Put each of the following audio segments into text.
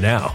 now.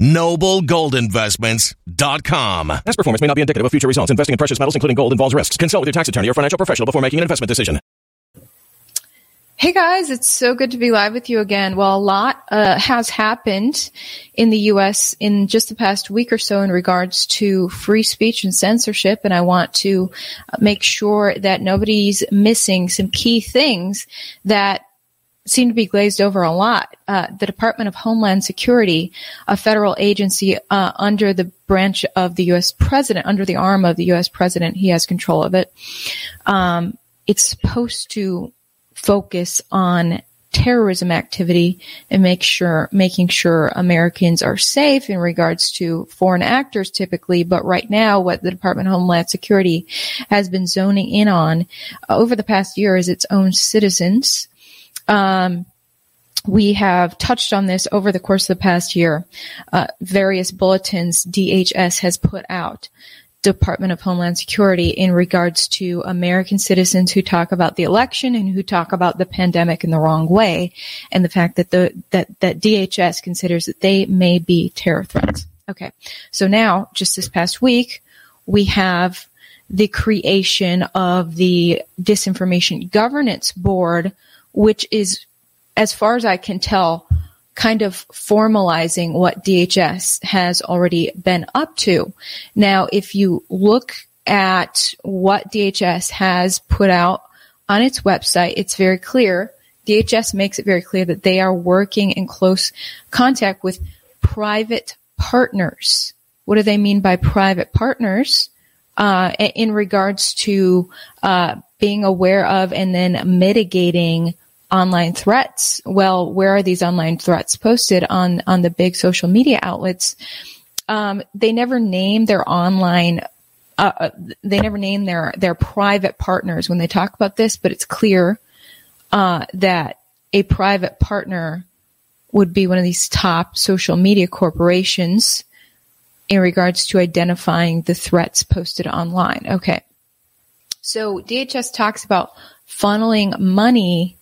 Noblegoldinvestments.com. Past performance may not be indicative of future results. Investing in precious metals, including gold, involves risks. Consult with your tax attorney or financial professional before making an investment decision. Hey guys, it's so good to be live with you again. Well, a lot uh, has happened in the U.S. in just the past week or so in regards to free speech and censorship, and I want to make sure that nobody's missing some key things that seem to be glazed over a lot. Uh, the Department of Homeland Security, a federal agency uh, under the branch of the U.S. president, under the arm of the U.S. president, he has control of it. Um, it's supposed to focus on terrorism activity and make sure making sure Americans are safe in regards to foreign actors typically but right now what the Department of Homeland Security has been zoning in on uh, over the past year is its own citizens um, we have touched on this over the course of the past year. Uh, various bulletins DHS has put out Department of Homeland Security in regards to American citizens who talk about the election and who talk about the pandemic in the wrong way, and the fact that the that that DHS considers that they may be terror threats. Okay, so now just this past week we have the creation of the Disinformation Governance Board, which is, as far as I can tell, kind of formalizing what DHS has already been up to. Now, if you look at what DHS has put out on its website, it's very clear. DHS makes it very clear that they are working in close contact with private partners. What do they mean by private partners? Uh, in regards to uh, being aware of and then mitigating online threats. Well, where are these online threats posted on on the big social media outlets? Um, they never name their online. Uh, uh, they never name their their private partners when they talk about this, but it's clear uh, that a private partner would be one of these top social media corporations in regards to identifying the threats posted online. Okay. So DHS talks about funneling money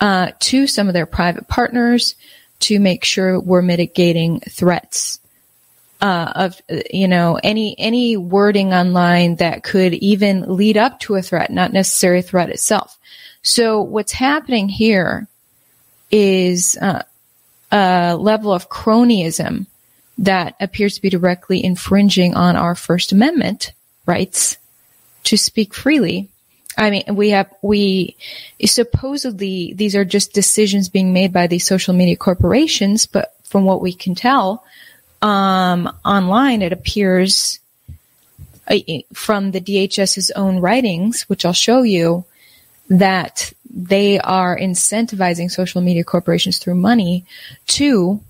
uh, to some of their private partners to make sure we're mitigating threats uh, of you know any any wording online that could even lead up to a threat, not necessarily a threat itself. So what's happening here is uh, a level of cronyism that appears to be directly infringing on our First Amendment rights to speak freely I mean, we have, we supposedly these are just decisions being made by these social media corporations, but from what we can tell, um, online, it appears uh, from the DHS's own writings, which I'll show you, that they are incentivizing social media corporations through money to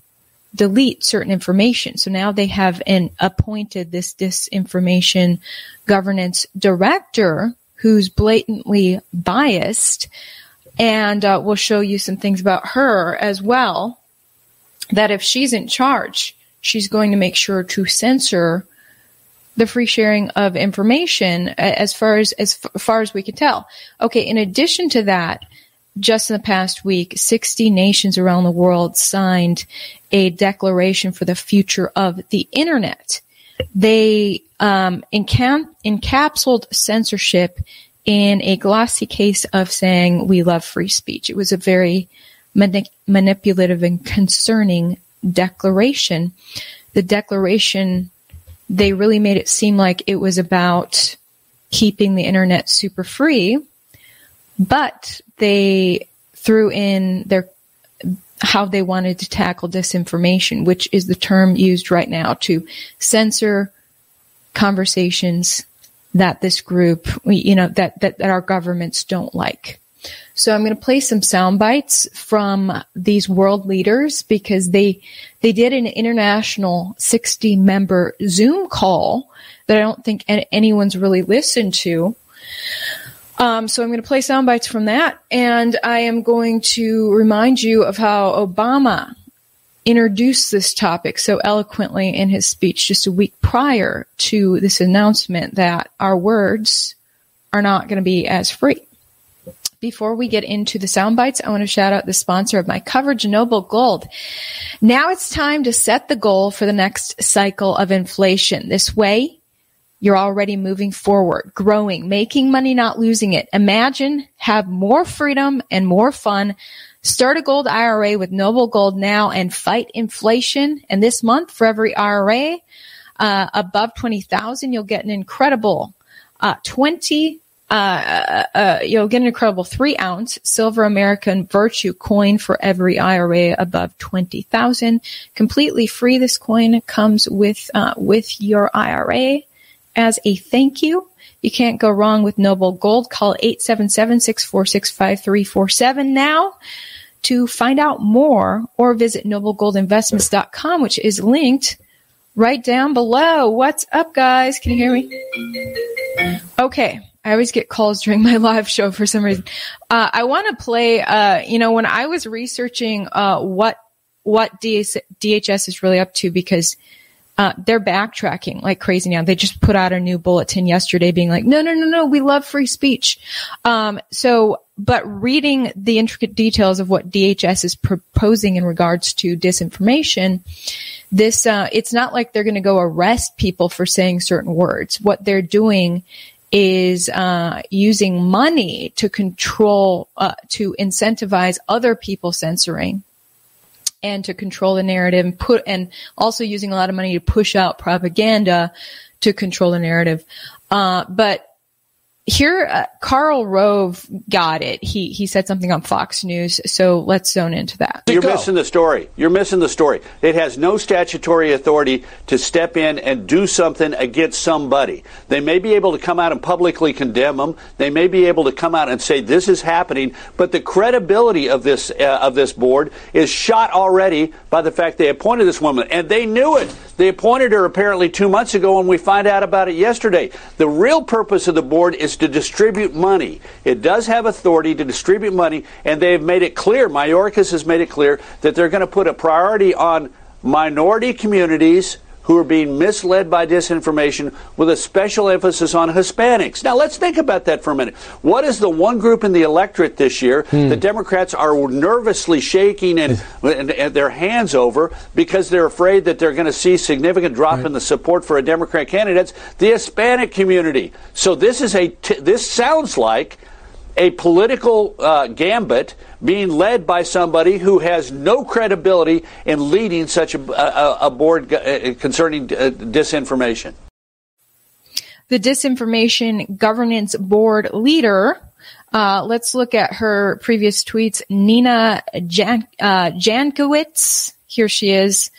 delete certain information. So now they have an appointed this disinformation governance director who's blatantly biased. And uh, we'll show you some things about her as well. That if she's in charge, she's going to make sure to censor the free sharing of information as far as as far as we can tell. Okay, in addition to that, just in the past week, 60 nations around the world signed a declaration for the future of the internet. They um, encapsulated censorship in a glossy case of saying we love free speech. It was a very mani- manipulative and concerning declaration. The declaration, they really made it seem like it was about keeping the internet super free, but they threw in their how they wanted to tackle disinformation, which is the term used right now to censor conversations that this group, you know, that, that, that our governments don't like. So I'm going to play some sound bites from these world leaders because they, they did an international 60 member Zoom call that I don't think anyone's really listened to. Um, so I'm going to play sound bites from that, and I am going to remind you of how Obama introduced this topic so eloquently in his speech just a week prior to this announcement that our words are not going to be as free. Before we get into the sound bites, I want to shout out the sponsor of my coverage, Noble Gold. Now it's time to set the goal for the next cycle of inflation. This way, you're already moving forward, growing, making money, not losing it. Imagine, have more freedom and more fun. Start a gold IRA with Noble Gold now and fight inflation. And this month, for every IRA uh, above twenty thousand, you'll get an incredible uh, twenty. Uh, uh, uh, you'll get an incredible three ounce silver American virtue coin for every IRA above 20,000. Completely free. This coin comes with, uh, with your IRA as a thank you. You can't go wrong with Noble Gold. Call 877-646-5347 now to find out more or visit noblegoldinvestments.com, which is linked right down below. What's up, guys? Can you hear me? Okay. I always get calls during my live show for some reason. Uh, I want to play, uh, you know, when I was researching, uh, what, what DHS is really up to because uh, they're backtracking like crazy now. They just put out a new bulletin yesterday being like, no, no, no, no, we love free speech. Um, so, but reading the intricate details of what DHS is proposing in regards to disinformation, this, uh, it's not like they're going to go arrest people for saying certain words. What they're doing is uh, using money to control, uh, to incentivize other people censoring and to control the narrative and put, and also using a lot of money to push out propaganda to control the narrative. Uh, but here, uh, Karl Rove got it. He he said something on Fox News. So let's zone into that. You're missing the story. You're missing the story. It has no statutory authority to step in and do something against somebody. They may be able to come out and publicly condemn them. They may be able to come out and say this is happening. But the credibility of this uh, of this board is shot already by the fact they appointed this woman, and they knew it. They appointed her apparently two months ago, and we find out about it yesterday. The real purpose of the board is to distribute money. It does have authority to distribute money, and they've made it clear, Mayorkas has made it clear, that they're going to put a priority on minority communities who are being misled by disinformation with a special emphasis on Hispanics. Now, let's think about that for a minute. What is the one group in the electorate this year hmm. the Democrats are nervously shaking and, and, and, their hands over because they're afraid that they're going to see significant drop right. in the support for a Democrat candidate? The Hispanic community. So this is a t- this sounds like a political uh, gambit being led by somebody who has no credibility in leading such a, a, a board uh, concerning uh, disinformation. The disinformation governance board leader. Uh, let's look at her previous tweets. Nina Jan- uh, Jankowicz. Here she is.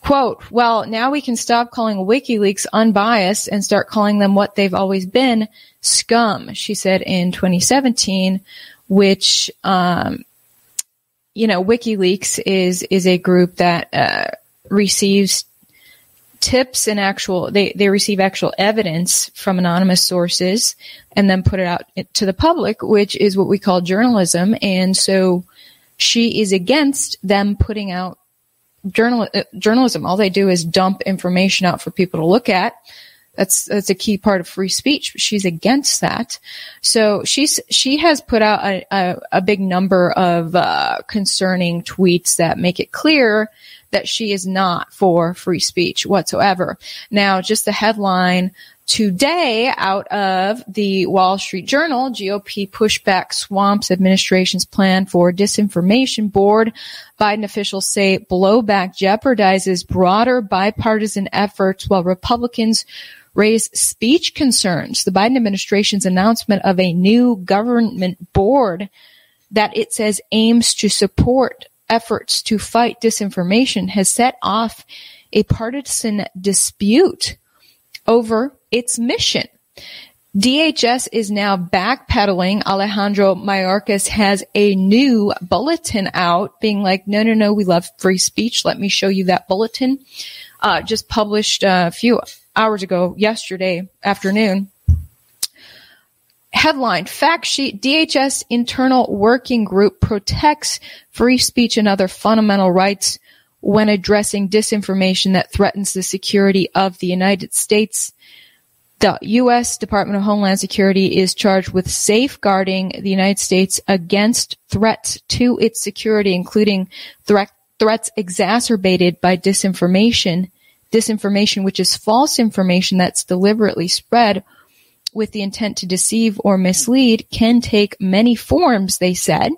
Quote, well, now we can stop calling WikiLeaks unbiased and start calling them what they've always been, scum, she said in 2017, which, um, you know, WikiLeaks is, is a group that, uh, receives tips and actual, they, they receive actual evidence from anonymous sources and then put it out to the public, which is what we call journalism. And so she is against them putting out journal, uh, journalism. All they do is dump information out for people to look at. That's that's a key part of free speech. She's against that. So she's she has put out a, a, a big number of uh, concerning tweets that make it clear that she is not for free speech whatsoever. Now, just the headline today out of the Wall Street Journal, GOP pushback swamps administration's plan for disinformation board. Biden officials say blowback jeopardizes broader bipartisan efforts while Republicans raise speech concerns. The Biden administration's announcement of a new government board that it says aims to support efforts to fight disinformation has set off a partisan dispute over its mission. DHS is now backpedaling. Alejandro Mayorkas has a new bulletin out being like, no, no, no, we love free speech. Let me show you that bulletin. Uh, just published a few hours ago, yesterday afternoon. Headline, fact sheet, DHS internal working group protects free speech and other fundamental rights when addressing disinformation that threatens the security of the United States. The U.S. Department of Homeland Security is charged with safeguarding the United States against threats to its security, including threat, threats exacerbated by disinformation disinformation, which is false information that's deliberately spread with the intent to deceive or mislead, can take many forms, they said.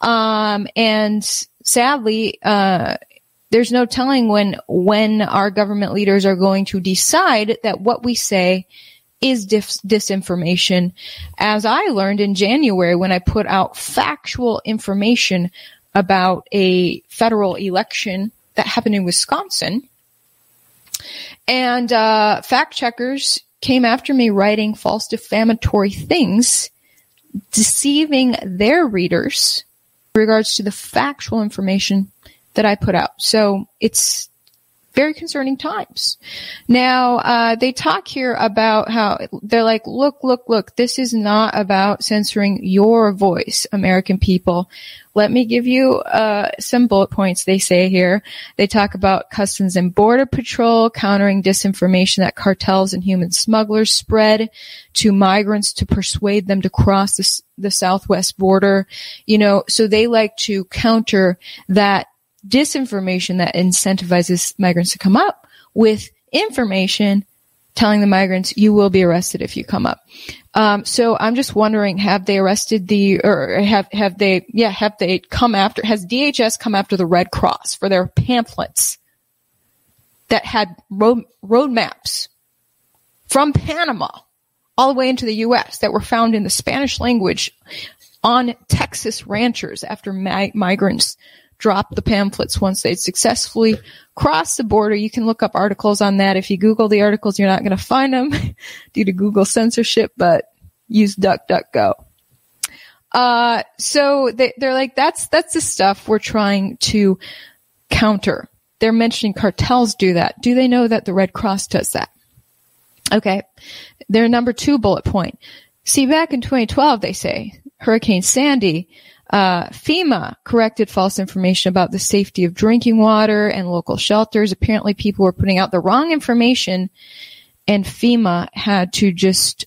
Um, and sadly, uh, there's no telling when when our government leaders are going to decide that what we say is dis- disinformation. As I learned in January when I put out factual information about a federal election that happened in Wisconsin, and uh, fact checkers came after me writing false defamatory things, deceiving their readers in regards to the factual information that I put out. So it's very concerning times. Now, uh, they talk here about how they're like, look, look, look, this is not about censoring your voice, American people. Let me give you uh, some bullet points they say here. They talk about Customs and Border Patrol countering disinformation that cartels and human smugglers spread to migrants to persuade them to cross the, the southwest border. You know, so they like to counter that disinformation that incentivizes migrants to come up with information telling the migrants you will be arrested if you come up. Um, so I'm just wondering, have they arrested the, or have have they, yeah, have they come after? Has DHS come after the Red Cross for their pamphlets that had road roadmaps from Panama all the way into the U.S. that were found in the Spanish language on Texas ranchers after mi- migrants drop the pamphlets once they'd successfully crossed the border. You can look up articles on that. If you Google the articles, you're not going to find them due to Google censorship, but use DuckDuckGo. Uh, so they, they're like, that's, that's the stuff we're trying to counter. They're mentioning cartels do that. Do they know that the Red Cross does that? Okay. Their number two bullet point. See, back in 2012, they say Hurricane Sandy uh, FEMA corrected false information about the safety of drinking water and local shelters. Apparently, people were putting out the wrong information, and FEMA had to just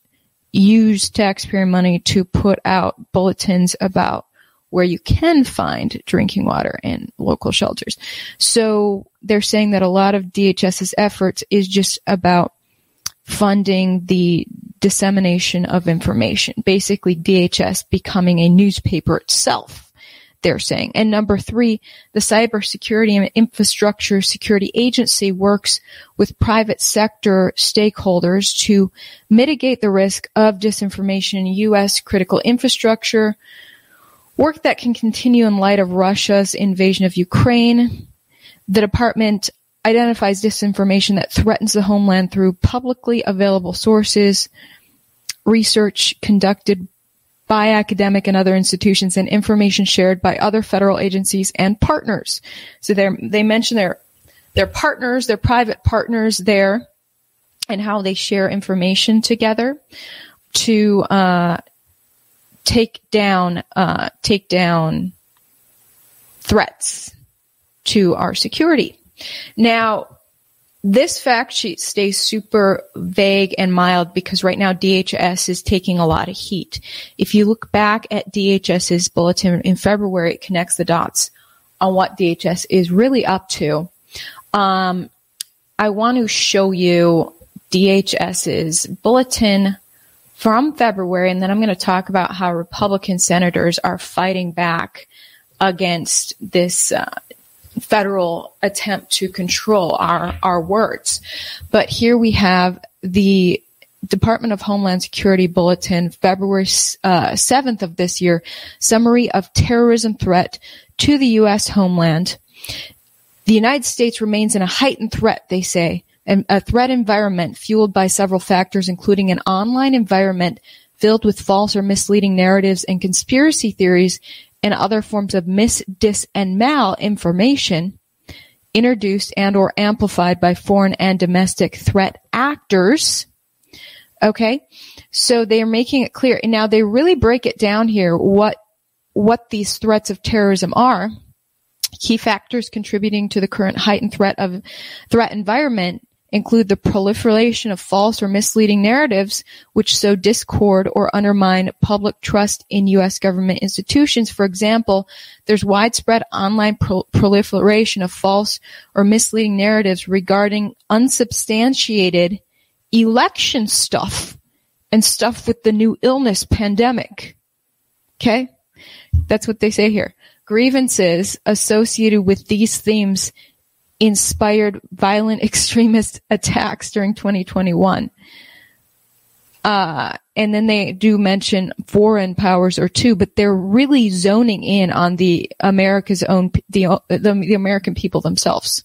use taxpayer money to put out bulletins about where you can find drinking water and local shelters. So they're saying that a lot of DHS's efforts is just about funding the dissemination of information, basically DHS becoming a newspaper itself, they're saying. And number three, the Cybersecurity and Infrastructure Security Agency works with private sector stakeholders to mitigate the risk of disinformation in U.S. critical infrastructure, work that can continue in light of Russia's invasion of Ukraine. The department identifies disinformation that threatens the homeland through publicly available sources, research conducted by academic and other institutions, and information shared by other federal agencies and partners. So they mention their their partners, their private partners there, and how they share information together to uh, take down uh, take down threats to our security. Now, this fact sheet stays super vague and mild because right now DHS is taking a lot of heat. If you look back at DHS's bulletin in February, it connects the dots on what DHS is really up to. Um, I want to show you DHS's bulletin from February, and then I'm going to talk about how Republican senators are fighting back against this uh, federal attempt to control our, our words. But here we have the Department of Homeland Security Bulletin, February uh, 7th of this year, summary of terrorism threat to the U.S. homeland. The United States remains in a heightened threat, they say, and a threat environment fueled by several factors, including an online environment filled with false or misleading narratives and conspiracy theories and other forms of mis, dis, and mal information introduced and or amplified by foreign and domestic threat actors. Okay. So they are making it clear. And now they really break it down here what, what these threats of terrorism are. Key factors contributing to the current heightened threat of threat environment include the proliferation of false or misleading narratives which sow discord or undermine public trust in U.S. government institutions. For example, there's widespread online pro- proliferation of false or misleading narratives regarding unsubstantiated election stuff and stuff with the new illness pandemic. Okay? That's what they say here. Grievances associated with these themes inspired violent extremist attacks during 2021. Uh, and then they do mention foreign powers or two, but they're really zoning in on the America's own, the, the, the American people themselves.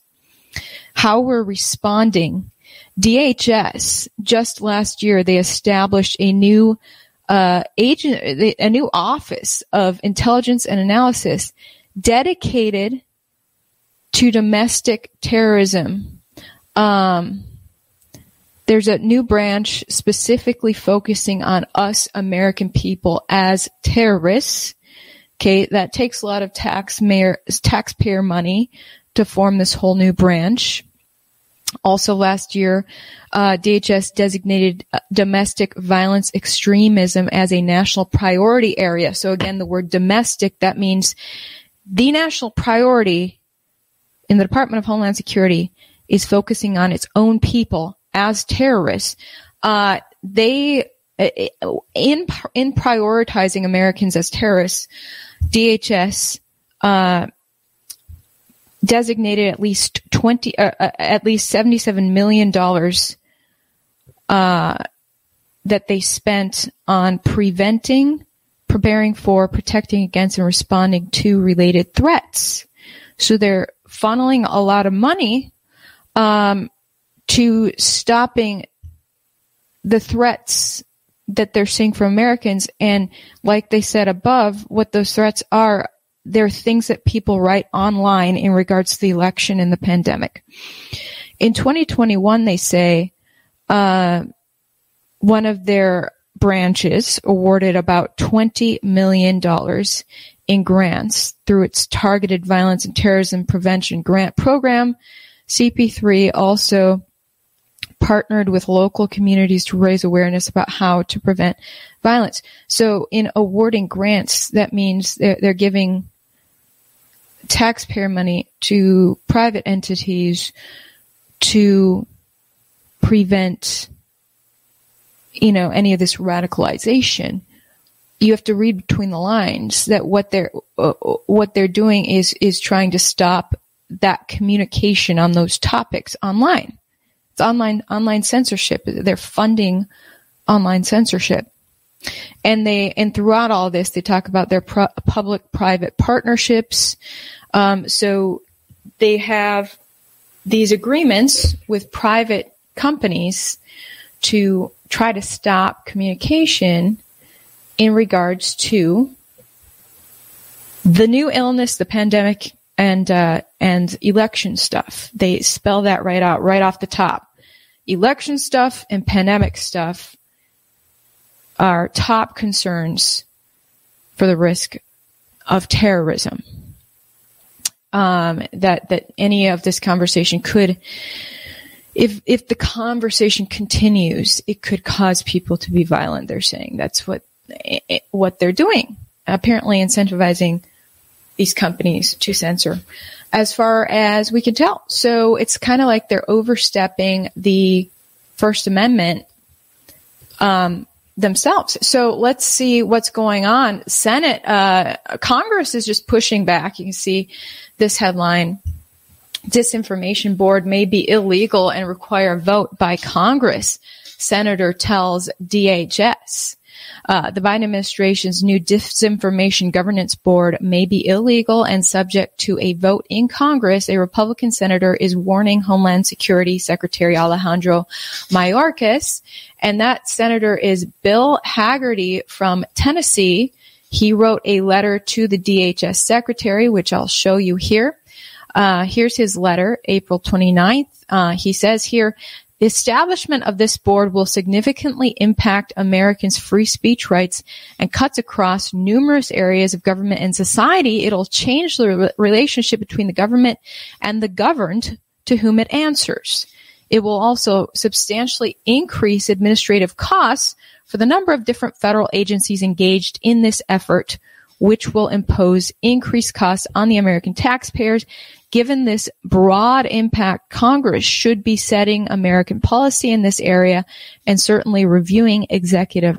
How we're responding. DHS, just last year, they established a new, uh, agent, a new office of intelligence and analysis dedicated to domestic terrorism. Um, there's a new branch specifically focusing on us American people as terrorists. Okay, that takes a lot of taxpayer taxpayer money to form this whole new branch. Also last year, uh, DHS designated uh, domestic violence extremism as a national priority area. So again, the word domestic, that means the national priority in the Department of Homeland Security is focusing on its own people as terrorists. Uh, they, uh, in, in prioritizing Americans as terrorists, DHS, uh, designated at least 20 uh, uh at least 77 million dollars uh, that they spent on preventing preparing for protecting against and responding to related threats so they're funneling a lot of money um, to stopping the threats that they're seeing from Americans and like they said above what those threats are they're things that people write online in regards to the election and the pandemic. In 2021, they say uh, one of their branches awarded about $20 million in grants through its targeted violence and terrorism prevention grant program. CP3 also partnered with local communities to raise awareness about how to prevent violence. So in awarding grants, that means they're, they're giving taxpayer money to private entities to prevent, you know, any of this radicalization. You have to read between the lines that what they're uh, what they're doing is is trying to stop that communication on those topics online. It's online online censorship. They're funding online censorship. And they, and throughout all this, they talk about their pro- public-private partnerships. Um, so they have these agreements with private companies to try to stop communication in regards to the new illness, the pandemic, and uh, and election stuff. They spell that right out, right off the top. Election stuff and pandemic stuff are top concerns for the risk of terrorism. Um, that that any of this conversation could, if if the conversation continues, it could cause people to be violent. They're saying that's what it, what they're doing. Apparently, incentivizing these companies to censor, as far as we can tell. So it's kind of like they're overstepping the First Amendment um, themselves. So let's see what's going on. Senate, uh, Congress is just pushing back. You can see this headline. Disinformation board may be illegal and require a vote by Congress. Senator tells DHS. Uh, the Biden administration's new disinformation governance board may be illegal and subject to a vote in Congress. A Republican senator is warning Homeland Security Secretary Alejandro Mayorkas, and that senator is Bill Hagerty from Tennessee. He wrote a letter to the DHS secretary, which I'll show you here. Uh, here's his letter, April 29th. Uh, he says here, the establishment of this board will significantly impact Americans' free speech rights and cuts across numerous areas of government and society. It'll change the re- relationship between the government and the governed to whom it answers. It will also substantially increase administrative costs for the number of different federal agencies engaged in this effort, which will impose increased costs on the American taxpayers Given this broad impact, Congress should be setting American policy in this area and certainly reviewing executive.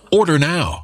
Order now.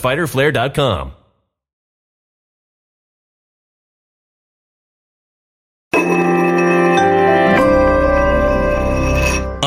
www.fighterflare.com.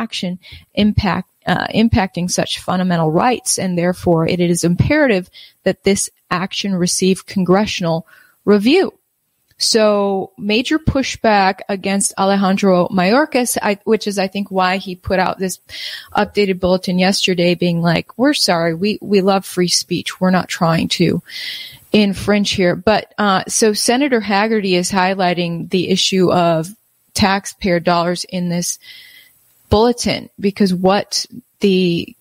Action impact uh, impacting such fundamental rights, and therefore it is imperative that this action receive congressional review. So major pushback against Alejandro Mayorkas, I, which is I think why he put out this updated bulletin yesterday, being like, "We're sorry, we we love free speech. We're not trying to." infringe here. But uh, so Senator Hagerty is highlighting the issue of taxpayer dollars in this bulletin because what the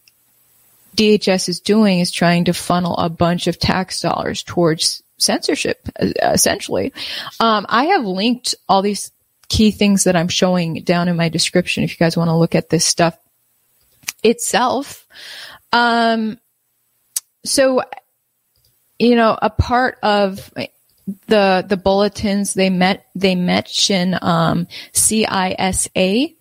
DHS is doing is trying to funnel a bunch of tax dollars towards censorship, essentially. Um, I have linked all these key things that I'm showing down in my description if you guys want to look at this stuff itself. Um, so you know, a part of the the bulletins they met they mention um, CISA,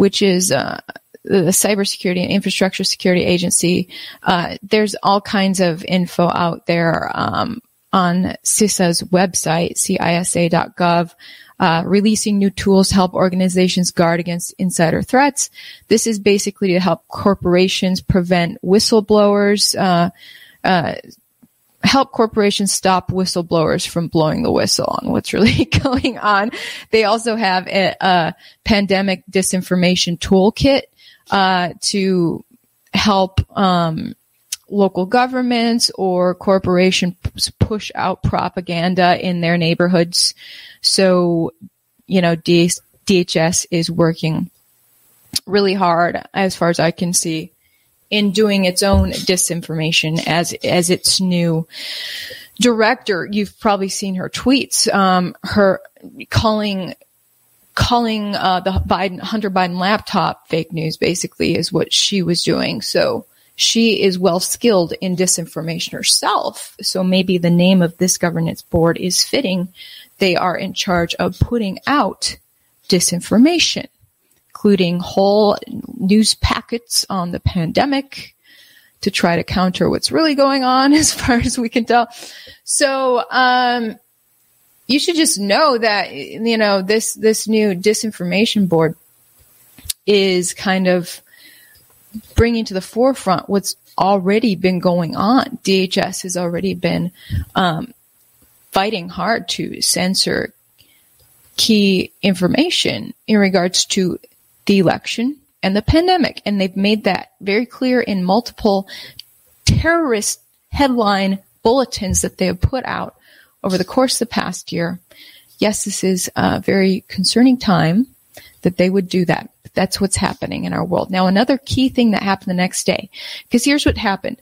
which is uh, the Cybersecurity and Infrastructure Security Agency. Uh, there's all kinds of info out there um, on CISA's website, CISA.gov. Uh, releasing new tools to help organizations guard against insider threats. This is basically to help corporations prevent whistleblowers, uh, uh, help corporations stop whistleblowers from blowing the whistle on what's really going on. They also have a, a pandemic disinformation toolkit uh, to help um, local governments or corporations push out propaganda in their neighborhoods. So, you know, DHS is working really hard, as far as I can see, in doing its own disinformation as as its new director. You've probably seen her tweets, um, her calling calling uh, the Biden Hunter Biden laptop fake news. Basically, is what she was doing. So she is well skilled in disinformation herself. So maybe the name of this governance board is fitting. They are in charge of putting out disinformation including whole news packets on the pandemic to try to counter what's really going on as far as we can tell. So, um, you should just know that you know this this new disinformation board is kind of bringing to the forefront what's already been going on. DHS has already been um, fighting hard to censor key information in regards to the election and the pandemic, and they've made that very clear in multiple terrorist headline bulletins that they have put out over the course of the past year. Yes, this is a very concerning time that they would do that. That's what's happening in our world. Now, another key thing that happened the next day, because here's what happened.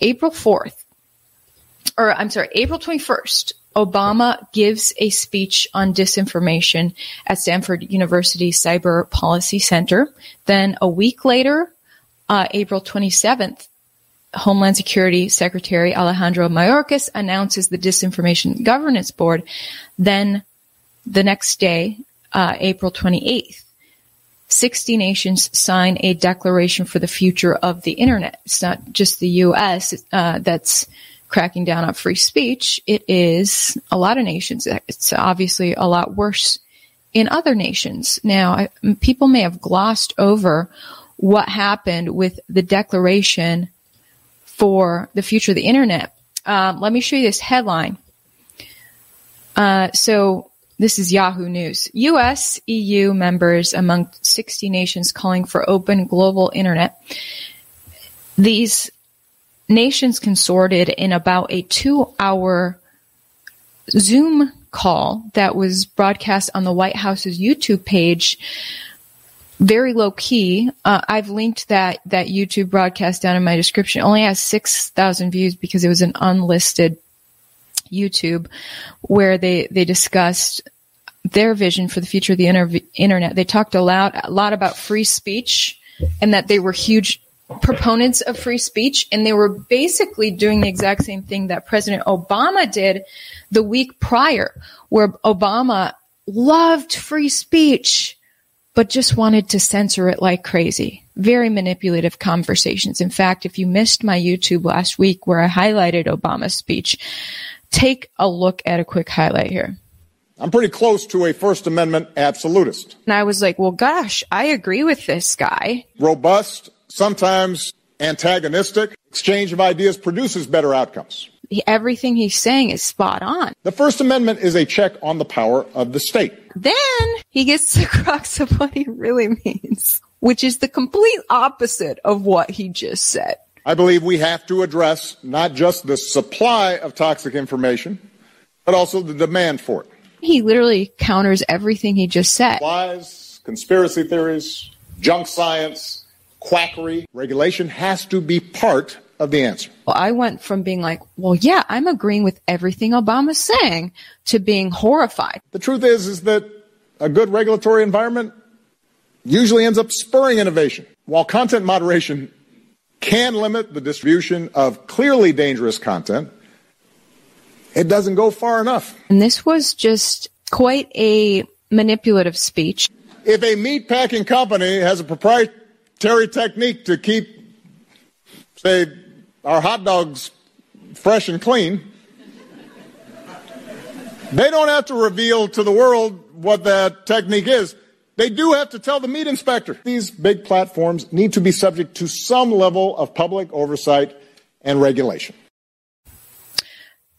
April 4th, or I'm sorry, April 21st, Obama gives a speech on disinformation at Stanford University Cyber Policy Center. Then a week later, uh, April 27th, Homeland Security Secretary Alejandro Mayorkas announces the Disinformation Governance Board. Then the next day, uh, April 28th, 60 nations sign a declaration for the future of the internet. It's not just the U.S. Uh, that's cracking down on free speech. It is a lot of nations. It's obviously a lot worse in other nations. Now, I, people may have glossed over what happened with the declaration for the future of the internet. Um, let me show you this headline. Uh, so this is Yahoo News. U.S. EU members among 60 nations calling for open global internet. These nations consorted in about a two hour Zoom call that was broadcast on the White House's YouTube page. Very low key. Uh, I've linked that, that YouTube broadcast down in my description. It only has 6,000 views because it was an unlisted YouTube where they, they discussed their vision for the future of the inter- internet. They talked a lot, a lot about free speech and that they were huge proponents of free speech and they were basically doing the exact same thing that President Obama did the week prior, where Obama loved free speech, but just wanted to censor it like crazy. Very manipulative conversations. In fact, if you missed my YouTube last week where I highlighted Obama's speech, take a look at a quick highlight here. I'm pretty close to a First Amendment absolutist. And I was like, well, gosh, I agree with this guy. Robust, sometimes antagonistic exchange of ideas produces better outcomes. Everything he's saying is spot on. The First Amendment is a check on the power of the state. Then he gets to the crux of what he really means, which is the complete opposite of what he just said. I believe we have to address not just the supply of toxic information, but also the demand for it. He literally counters everything he just said. Lies, conspiracy theories, junk science, quackery. Regulation has to be part of the answer. Well, I went from being like, well, yeah, I'm agreeing with everything Obama's saying to being horrified. The truth is, is that a good regulatory environment usually ends up spurring innovation. While content moderation can limit the distribution of clearly dangerous content, it doesn't go far enough. And this was just quite a manipulative speech. If a meat packing company has a proprietary technique to keep, say, our hot dogs fresh and clean, they don't have to reveal to the world what that technique is. They do have to tell the meat inspector. These big platforms need to be subject to some level of public oversight and regulation.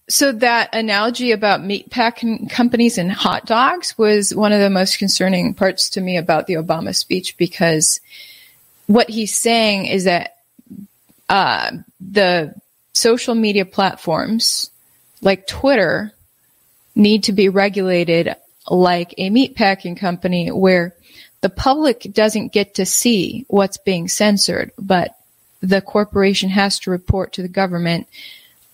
So that analogy about meat packing companies and hot dogs was one of the most concerning parts to me about the Obama speech because what he's saying is that uh, the social media platforms like Twitter need to be regulated like a meatpacking company where the public doesn't get to see what's being censored, but the corporation has to report to the government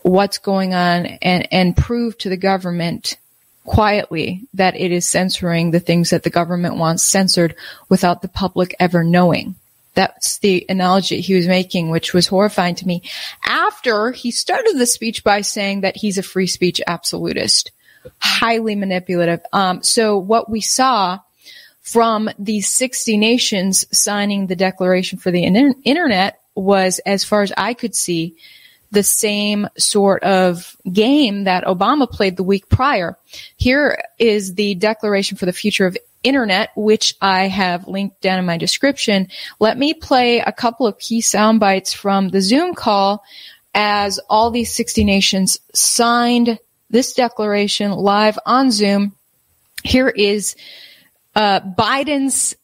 what's going on and, and prove to the government quietly that it is censoring the things that the government wants censored without the public ever knowing. That's the analogy he was making, which was horrifying to me. After he started the speech by saying that he's a free speech absolutist, highly manipulative. Um, so what we saw from these 60 nations signing the Declaration for the Internet was, as far as I could see, the same sort of game that Obama played the week prior. Here is the Declaration for the Future of Internet, which I have linked down in my description. Let me play a couple of key sound bites from the Zoom call as all these 60 nations signed this declaration live on Zoom. Here is uh, Biden's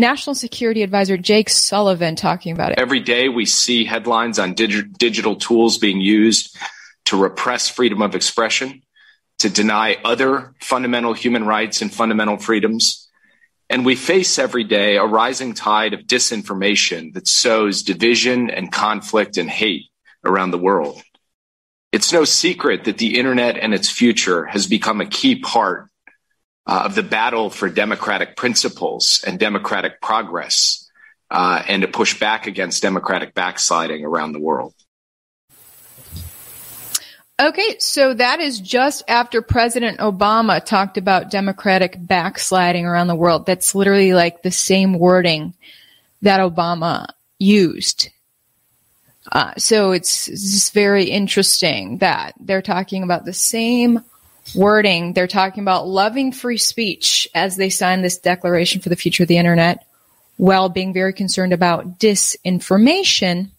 National Security Advisor Jake Sullivan talking about it. Every day we see headlines on dig- digital tools being used to repress freedom of expression, to deny other fundamental human rights and fundamental freedoms. And we face every day a rising tide of disinformation that sows division and conflict and hate around the world. It's no secret that the internet and its future has become a key part uh, of the battle for democratic principles and democratic progress uh, and to push back against democratic backsliding around the world. Okay, so that is just after President Obama talked about democratic backsliding around the world. That's literally like the same wording that Obama used. Uh, so it's, it's very interesting that they're talking about the same wording. They're talking about loving free speech as they sign this declaration for the future of the internet while being very concerned about disinformation.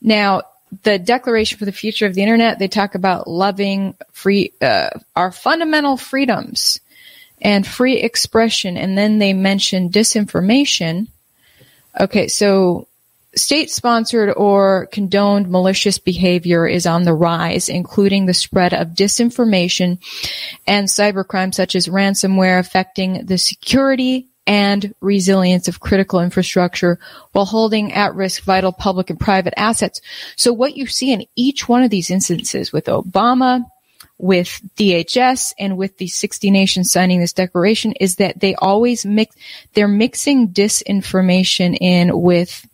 Now, the Declaration for the Future of the Internet, they talk about loving free, uh, our fundamental freedoms and free expression, and then they mention disinformation. Okay, so State sponsored or condoned malicious behavior is on the rise, including the spread of disinformation and cybercrime such as ransomware affecting the security and resilience of critical infrastructure while holding at risk vital public and private assets. So what you see in each one of these instances with Obama, with DHS and with the 60 nations signing this declaration is that they always mix, they're mixing disinformation in with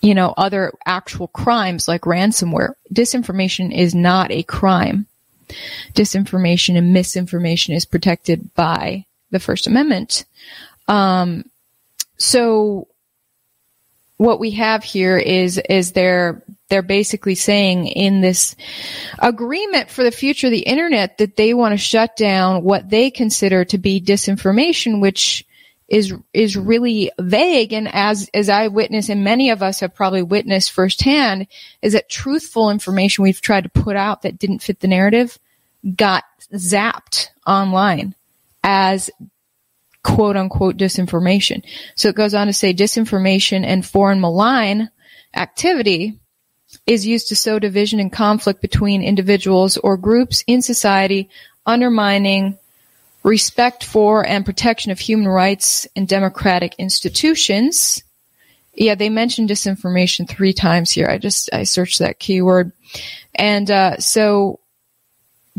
you know, other actual crimes like ransomware. Disinformation is not a crime. Disinformation and misinformation is protected by the First Amendment. Um, so what we have here is is they're they're basically saying in this agreement for the future of the internet that they want to shut down what they consider to be disinformation, which is is really vague and as as I witness and many of us have probably witnessed firsthand is that truthful information we've tried to put out that didn't fit the narrative got zapped online as quote unquote disinformation. So it goes on to say disinformation and foreign malign activity is used to sow division and conflict between individuals or groups in society, undermining respect for and protection of human rights and democratic institutions. Yeah, they mentioned disinformation three times here. I just I searched that keyword, and uh, so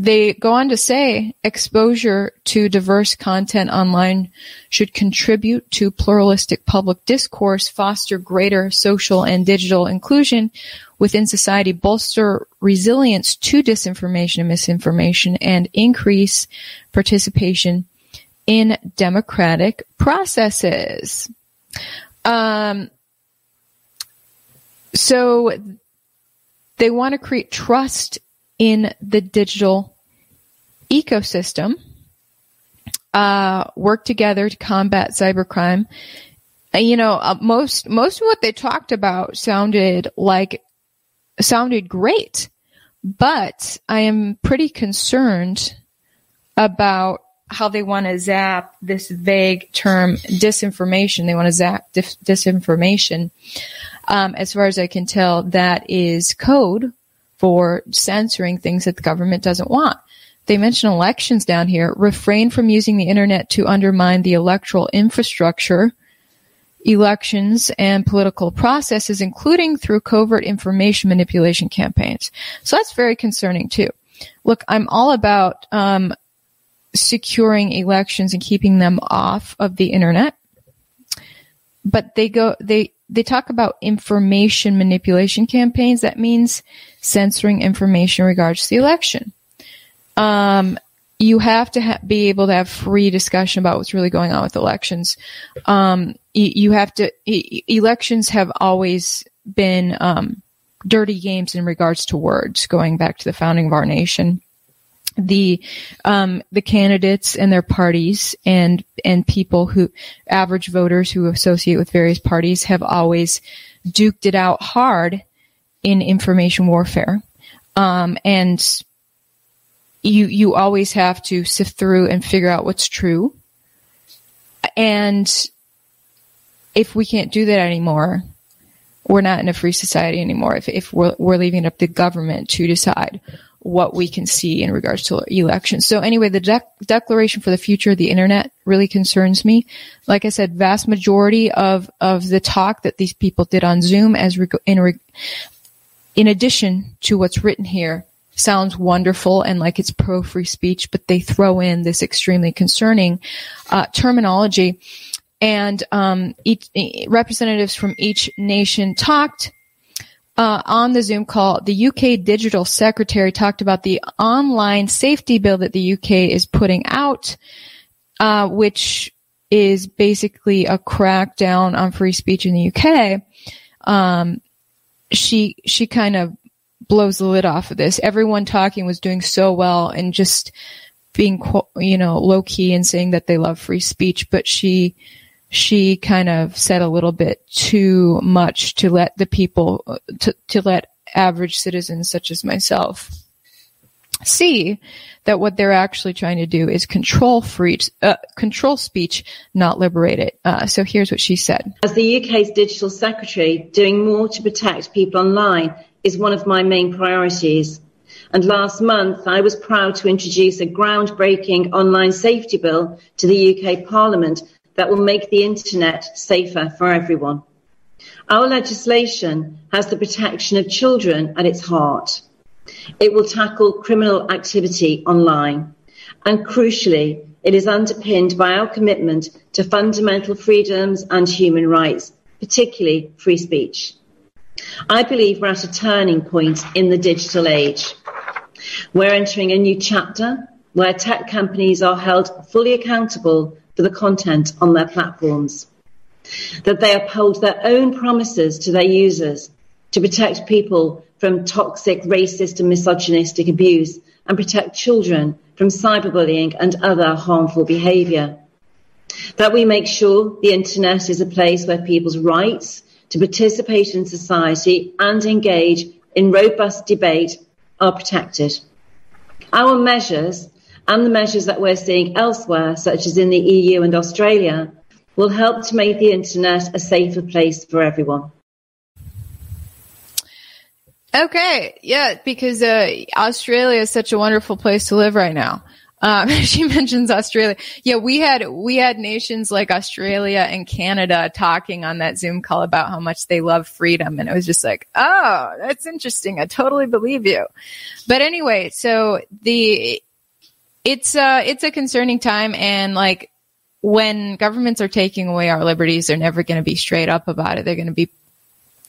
they go on to say exposure to diverse content online should contribute to pluralistic public discourse, foster greater social and digital inclusion within society, bolster resilience to disinformation and misinformation, and increase participation in democratic processes. Um, so they want to create trust in the digital ecosystem, uh, work together to combat cybercrime. You know, uh, most most of what they talked about sounded like sounded great, but I am pretty concerned about how they want to zap this vague term disinformation. They want to zap disinformation. Um, as far as I can tell, that is code for censoring things that the government doesn't want. They mention elections down here. Refrain from using the internet to undermine the electoral infrastructure, elections, and political processes, including through covert information manipulation campaigns. So that's very concerning too. Look, I'm all about um, securing elections and keeping them off of the internet, but they go they they talk about information manipulation campaigns. That means censoring information in regards to the election. Um, you have to ha- be able to have free discussion about what's really going on with elections. Um, you, you, have to, elections have always been, um, dirty games in regards to words, going back to the founding of our nation. The um, the candidates and their parties and and people who average voters who associate with various parties have always duked it out hard in information warfare, um, and you you always have to sift through and figure out what's true. And if we can't do that anymore, we're not in a free society anymore. If, if we're, we're leaving it up to government to decide what we can see in regards to elections. So anyway, the de- declaration for the future of the internet really concerns me. Like I said, vast majority of, of the talk that these people did on Zoom as in, re- in addition to what's written here sounds wonderful and like it's pro free speech, but they throw in this extremely concerning uh, terminology. And um, each, representatives from each nation talked uh, on the Zoom call. The UK Digital Secretary talked about the online safety bill that the UK is putting out, uh, which is basically a crackdown on free speech in the UK. Um, she she kind of blows the lid off of this. Everyone talking was doing so well and just being, you know, low key and saying that they love free speech, but she, she kind of said a little bit too much to let the people, to, to let average citizens such as myself see that what they're actually trying to do is control free, uh, control speech, not liberate it. Uh, so here's what she said. As the UK's digital secretary, doing more to protect people online is one of my main priorities. And last month, I was proud to introduce a groundbreaking online safety bill to the UK Parliament that will make the internet safer for everyone. Our legislation has the protection of children at its heart. It will tackle criminal activity online. And crucially, it is underpinned by our commitment to fundamental freedoms and human rights, particularly free speech. I believe we're at a turning point in the digital age. We're entering a new chapter where tech companies are held fully accountable for the content on their platforms. That they uphold their own promises to their users to protect people from toxic, racist and misogynistic abuse and protect children from cyberbullying and other harmful behaviour. That we make sure the internet is a place where people's rights to participate in society and engage in robust debate are protected. Our measures and the measures that we're seeing elsewhere, such as in the EU and Australia, will help to make the internet a safer place for everyone. Okay, yeah, because uh, Australia is such a wonderful place to live right now. Um, she mentions Australia. Yeah, we had we had nations like Australia and Canada talking on that Zoom call about how much they love freedom, and it was just like, oh, that's interesting. I totally believe you. But anyway, so the it's uh it's a concerning time, and like when governments are taking away our liberties, they're never going to be straight up about it. They're going to be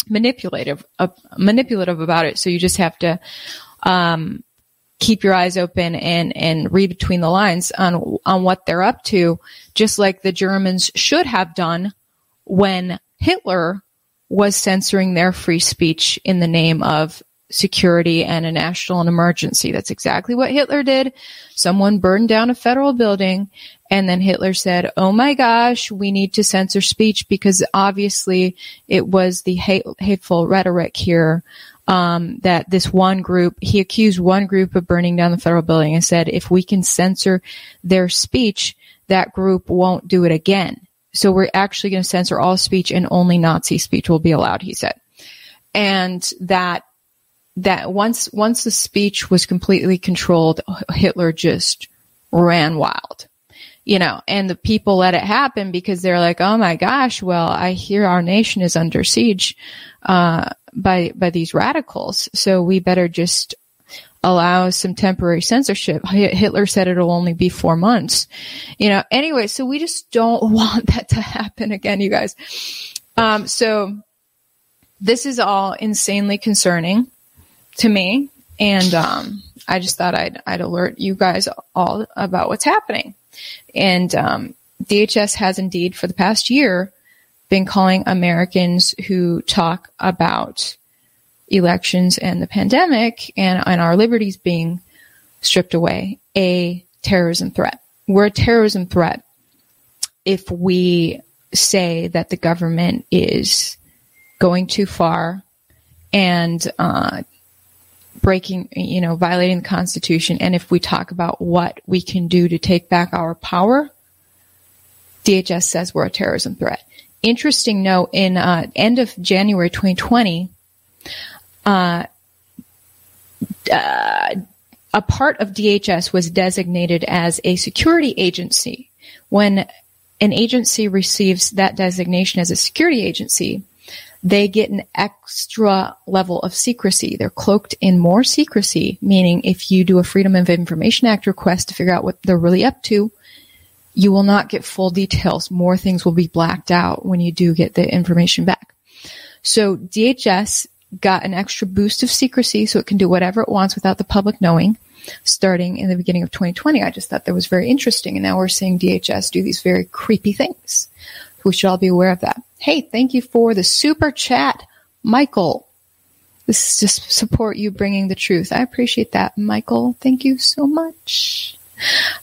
manipulative, uh, manipulative about it. So you just have to. Um, keep your eyes open and, and read between the lines on, on what they're up to, just like the Germans should have done when Hitler was censoring their free speech in the name of security and a national emergency. That's exactly what Hitler did. Someone burned down a federal building and then Hitler said, Oh my gosh, we need to censor speech because obviously it was the hate, hateful rhetoric here um, that this one group, he accused one group of burning down the federal building and said, if we can censor their speech, that group won't do it again. So we're actually going to censor all speech and only Nazi speech will be allowed, he said. And that, that once, once the speech was completely controlled, Hitler just ran wild you know, and the people let it happen because they're like, oh my gosh, well, I hear our nation is under siege, uh, by, by these radicals. So we better just allow some temporary censorship. Hitler said it'll only be four months. You know, anyway, so we just don't want that to happen again, you guys. Um, so this is all insanely concerning to me. And, um, I just thought I'd, I'd alert you guys all about what's happening. And, um, DHS has indeed for the past year been calling Americans who talk about elections and the pandemic and, and our liberties being stripped away a terrorism threat. We're a terrorism threat if we say that the government is going too far and uh, breaking, you know, violating the Constitution, and if we talk about what we can do to take back our power, DHS says we're a terrorism threat. Interesting note: in uh, end of January 2020, uh, uh, a part of DHS was designated as a security agency. When an agency receives that designation as a security agency, they get an extra level of secrecy. They're cloaked in more secrecy, meaning if you do a Freedom of Information Act request to figure out what they're really up to, you will not get full details. More things will be blacked out when you do get the information back. So DHS got an extra boost of secrecy so it can do whatever it wants without the public knowing starting in the beginning of 2020. I just thought that was very interesting. And now we're seeing DHS do these very creepy things. We should all be aware of that. Hey, thank you for the super chat, Michael. This is just support you bringing the truth. I appreciate that, Michael. Thank you so much.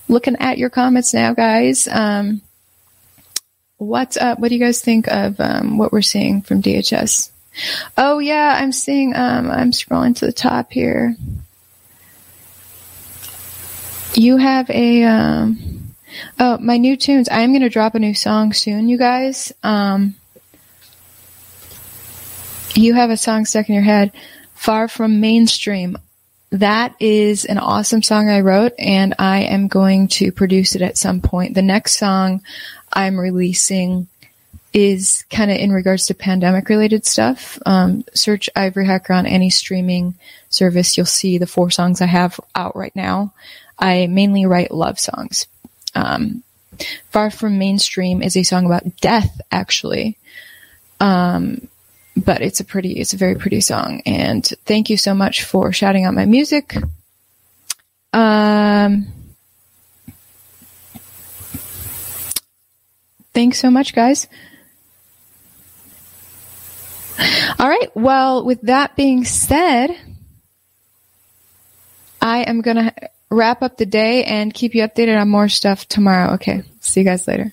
Looking at your comments now, guys. Um, what's up? What do you guys think of um, what we're seeing from DHS? Oh yeah, I'm seeing. Um, I'm scrolling to the top here. You have a um, Oh, my new tunes. I am going to drop a new song soon, you guys. Um, you have a song stuck in your head, Far From Mainstream. That is an awesome song I wrote, and I am going to produce it at some point. The next song I'm releasing is kind of in regards to pandemic related stuff. Um, search Ivory Hecker on any streaming service. You'll see the four songs I have out right now. I mainly write love songs. Um, Far from Mainstream is a song about death, actually. Um, but it's a pretty, it's a very pretty song. And thank you so much for shouting out my music. Um, thanks so much, guys. All right. Well, with that being said, I am going to wrap up the day and keep you updated on more stuff tomorrow. Okay. See you guys later.